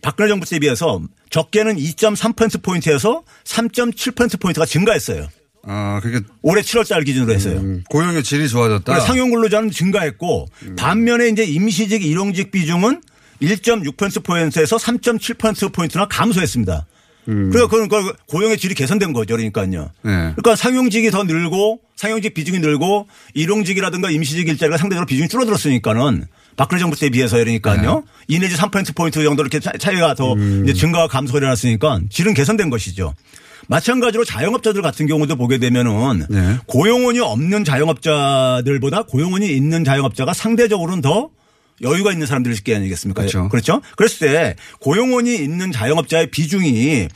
박근혜 정부 때 비해서 적게는 2.3%포인트에서 3.7%포인트가 증가했어요. 아, 그게 올해 7월 달 기준으로 했어요. 음, 고용의 질이 좋아졌다. 그러니까 상용 근로자는 증가했고 반면에 이제 임시직, 일용직 비중은 1.6%포인트에서 3.7%포인트나 감소했습니다. 그러니까 그건 그 고용의 질이 개선된 거죠. 그러니까요. 네. 그러니까 상용직이 더 늘고 상용직 비중이 늘고 일용직이라든가 임시직 일자리가 상대적으로 비중이 줄어들었으니까는 박근혜 정부 때에 비해서 그러니까요. 2 내지 3%포인트 정도 이렇게 차- 차이가 더 이제 증가와 감소가 일어났으니까 질은 개선된 것이죠. 마찬가지로 자영업자들 같은 경우도 보게 되면은 네. 고용원이 없는 자영업자들보다 고용원이 있는 자영업자가 상대적으로는 더 여유가 있는 사람들일 게 아니겠습니까? 그렇죠. 그렇죠. 그랬을 때 고용원이 있는 자영업자의 비중이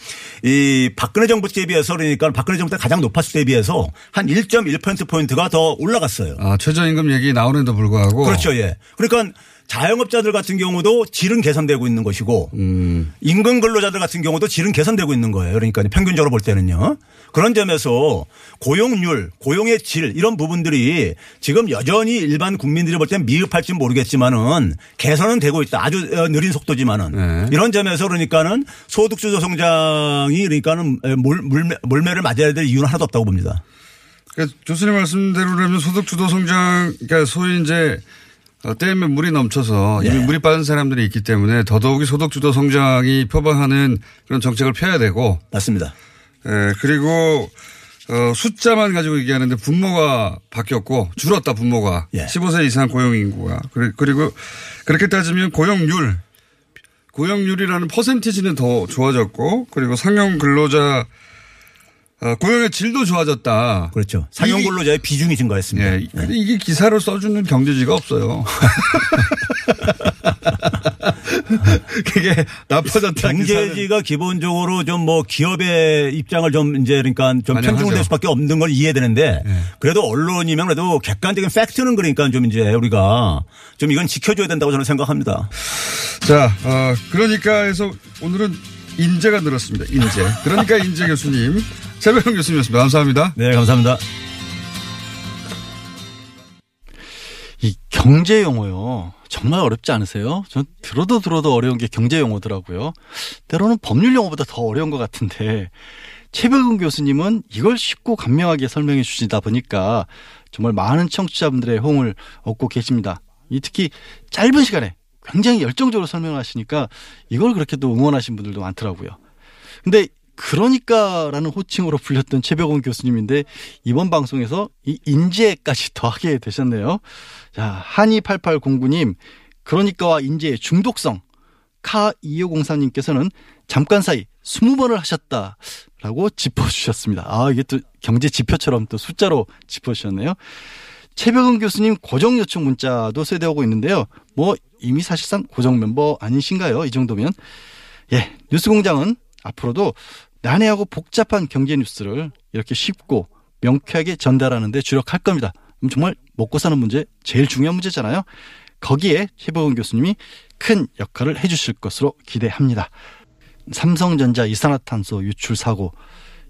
이 박근혜 정부 때에 비해서 그러니까 박근혜 정부 때 가장 높았을 때에 비해서 한 1.1%포인트가 더 올라갔어요. 아, 최저임금 얘기 나오는데도 불구하고. 그렇죠. 예. 그러니까 자영업자들 같은 경우도 질은 개선되고 있는 것이고 음. 임금 근로자들 같은 경우도 질은 개선되고 있는 거예요. 그러니까 평균적으로 볼 때는요. 그런 점에서 고용률, 고용의 질 이런 부분들이 지금 여전히 일반 국민들이 볼 때는 미흡할지 모르겠지만은 개선은 되고 있다. 아주 어, 느린 속도지만은 네. 이런 점에서 그러니까는 소득주도 성장이 그러니까는 몰, 몰매, 몰매를 맞아야 될 이유는 하나도 없다고 봅니다. 그러니까 교수님 말씀대로라면 소득 주도 성장, 그러니까 소위 이제 어, 댐에 물이 넘쳐서 이미 네. 물이 빠진 사람들이 있기 때문에 더더욱이 소득주도 성장이 표방하는 그런 정책을 펴야 되고 맞습니다. 예, 그리고 어, 숫자만 가지고 얘기하는데 분모가 바뀌었고 줄었다 분모가 예. 15세 이상 고용 인구가 그리- 그리고 그렇게 따지면 고용률 고용률이라는 퍼센티지는 더 좋아졌고 그리고 상용 근로자 어, 고용의 질도 좋아졌다. 그렇죠. 상용 근로자의 비중이 증가했습니다. 예, 근데 이게 기사로 써주는 경제지가 없어요. 그게 나빠졌다. 기사는. 경제지가 기본적으로 좀 뭐 기업의 입장을 좀 이제 그러니까 좀. 편중될 수밖에 없는 걸 이해되는데 그래도 언론이면 그래도 객관적인 팩트는 그러니까 좀 이제 우리가 좀 이건 지켜줘야 된다고 저는 생각합니다. 자, 어, 그러니까 해서 오늘은 인재가 늘었습니다. 인재. 그러니까 인재 교수님. 최백영 교수님이었습니다. 감사합니다. 네, 감사합니다. 이 경제 용어요. 정말 어렵지 않으세요? 전 들어도 들어도 어려운 게 경제 용어더라고요. 때로는 법률 용어보다 더 어려운 것 같은데 최백은 교수님은 이걸 쉽고 간명하게 설명해 주시다 보니까 정말 많은 청취자분들의 호응을 얻고 계십니다. 이 특히 짧은 시간에 굉장히 열정적으로 설명하시니까 이걸 그렇게 또 응원하신 분들도 많더라고요. 근데 그러니까라는 호칭으로 불렸던 최백원 교수님인데 이번 방송에서 이 인재까지 더하게 되셨네요. 자, 한이8809님, 그러니까와 인재의 중독성. 카2504님께서는 잠깐 사이 20번을 하셨다라고 짚어주셨습니다. 아, 이게 또 경제 지표처럼 또 숫자로 짚어주셨네요. 최백은 교수님 고정 요청 문자도 세대하고 있는데요. 뭐 이미 사실상 고정 멤버 아니신가요? 이 정도면. 예, 뉴스공장은 앞으로도 난해하고 복잡한 경제 뉴스를 이렇게 쉽고 명쾌하게 전달하는 데 주력할 겁니다. 정말 먹고 사는 문제 제일 중요한 문제잖아요. 거기에 최보은 교수님이 큰 역할을 해주실 것으로 기대합니다. 삼성전자 이산화탄소 유출 사고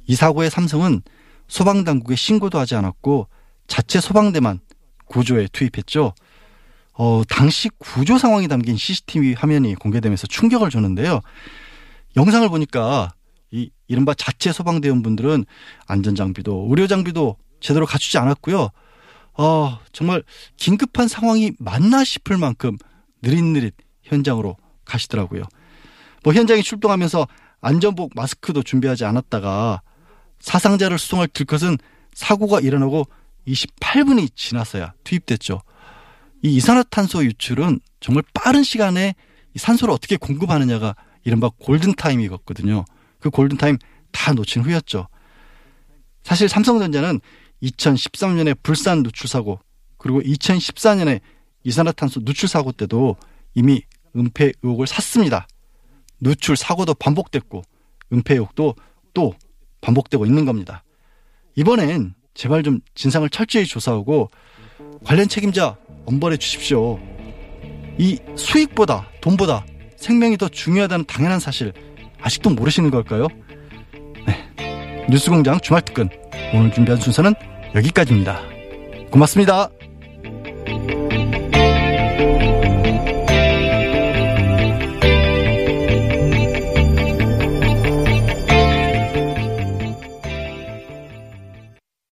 이 사고의 삼성은 소방당국에 신고도 하지 않았고 자체 소방대만 구조에 투입했죠. 어, 당시 구조 상황이 담긴 CCTV 화면이 공개되면서 충격을 줬는데요. 영상을 보니까 이 이른바 자체 소방대원분들은 안전장비도 의료장비도 제대로 갖추지 않았고요. 어, 정말 긴급한 상황이 맞나 싶을 만큼 느릿느릿 현장으로 가시더라고요. 뭐 현장에 출동하면서 안전복 마스크도 준비하지 않았다가 사상자를 수송할 들것은 사고가 일어나고 28분이 지나서야 투입됐죠. 이 이산화탄소 유출은 정말 빠른 시간에 이 산소를 어떻게 공급하느냐가 이른바 골든타임이거든요. 그 골든타임 다 놓친 후였죠. 사실 삼성전자는 2013년에 불산 누출 사고 그리고 2014년에 이산화탄소 누출 사고 때도 이미 은폐 의혹을 샀습니다. 누출 사고도 반복됐고 은폐 의혹도 또 반복되고 있는 겁니다. 이번엔 제발 좀 진상을 철저히 조사하고 관련 책임자 엄벌해 주십시오. 이 수익보다 돈보다 생명이 더 중요하다는 당연한 사실 아직도 모르시는 걸까요? 네. 뉴스공장 주말 특근 오늘 준비한 순서는 여기까지입니다. 고맙습니다.